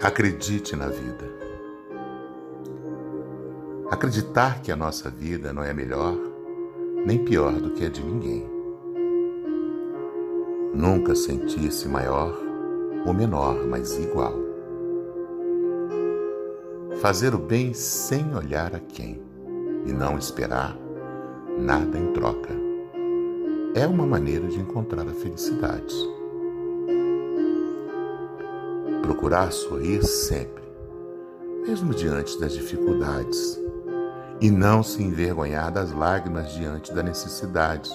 Acredite na vida. Acreditar que a nossa vida não é melhor nem pior do que a de ninguém. Nunca sentir-se maior ou menor, mas igual. Fazer o bem sem olhar a quem e não esperar nada em troca. É uma maneira de encontrar a felicidade procurar sorrir sempre, mesmo diante das dificuldades, e não se envergonhar das lágrimas diante da necessidade.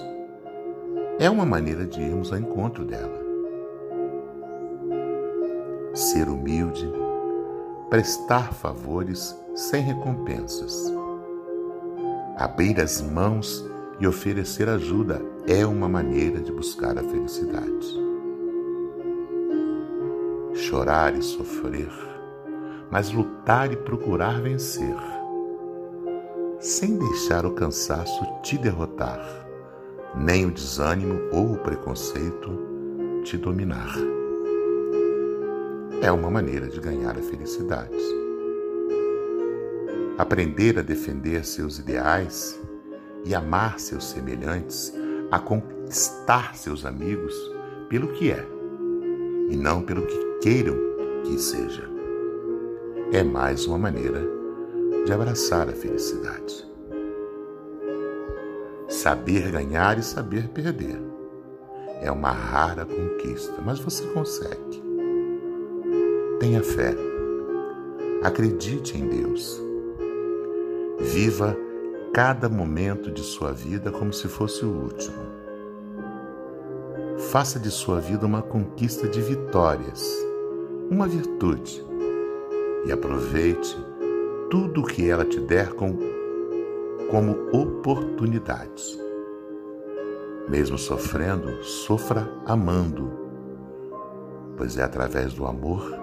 É uma maneira de irmos ao encontro dela. Ser humilde, prestar favores sem recompensas. Abrir as mãos e oferecer ajuda é uma maneira de buscar a felicidade chorar e sofrer, mas lutar e procurar vencer, sem deixar o cansaço te derrotar, nem o desânimo ou o preconceito te dominar. É uma maneira de ganhar a felicidade. Aprender a defender seus ideais e amar seus semelhantes, a conquistar seus amigos pelo que é e não pelo que queiram que seja. É mais uma maneira de abraçar a felicidade. Saber ganhar e saber perder é uma rara conquista, mas você consegue. Tenha fé. Acredite em Deus. Viva cada momento de sua vida como se fosse o último. Faça de sua vida uma conquista de vitórias uma virtude e aproveite tudo o que ela te der com, como oportunidades. Mesmo sofrendo, sofra amando, pois é através do amor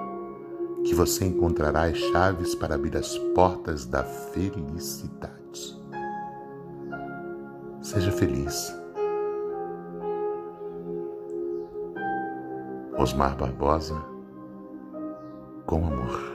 que você encontrará as chaves para abrir as portas da felicidade. Seja feliz. Osmar Barbosa com amor.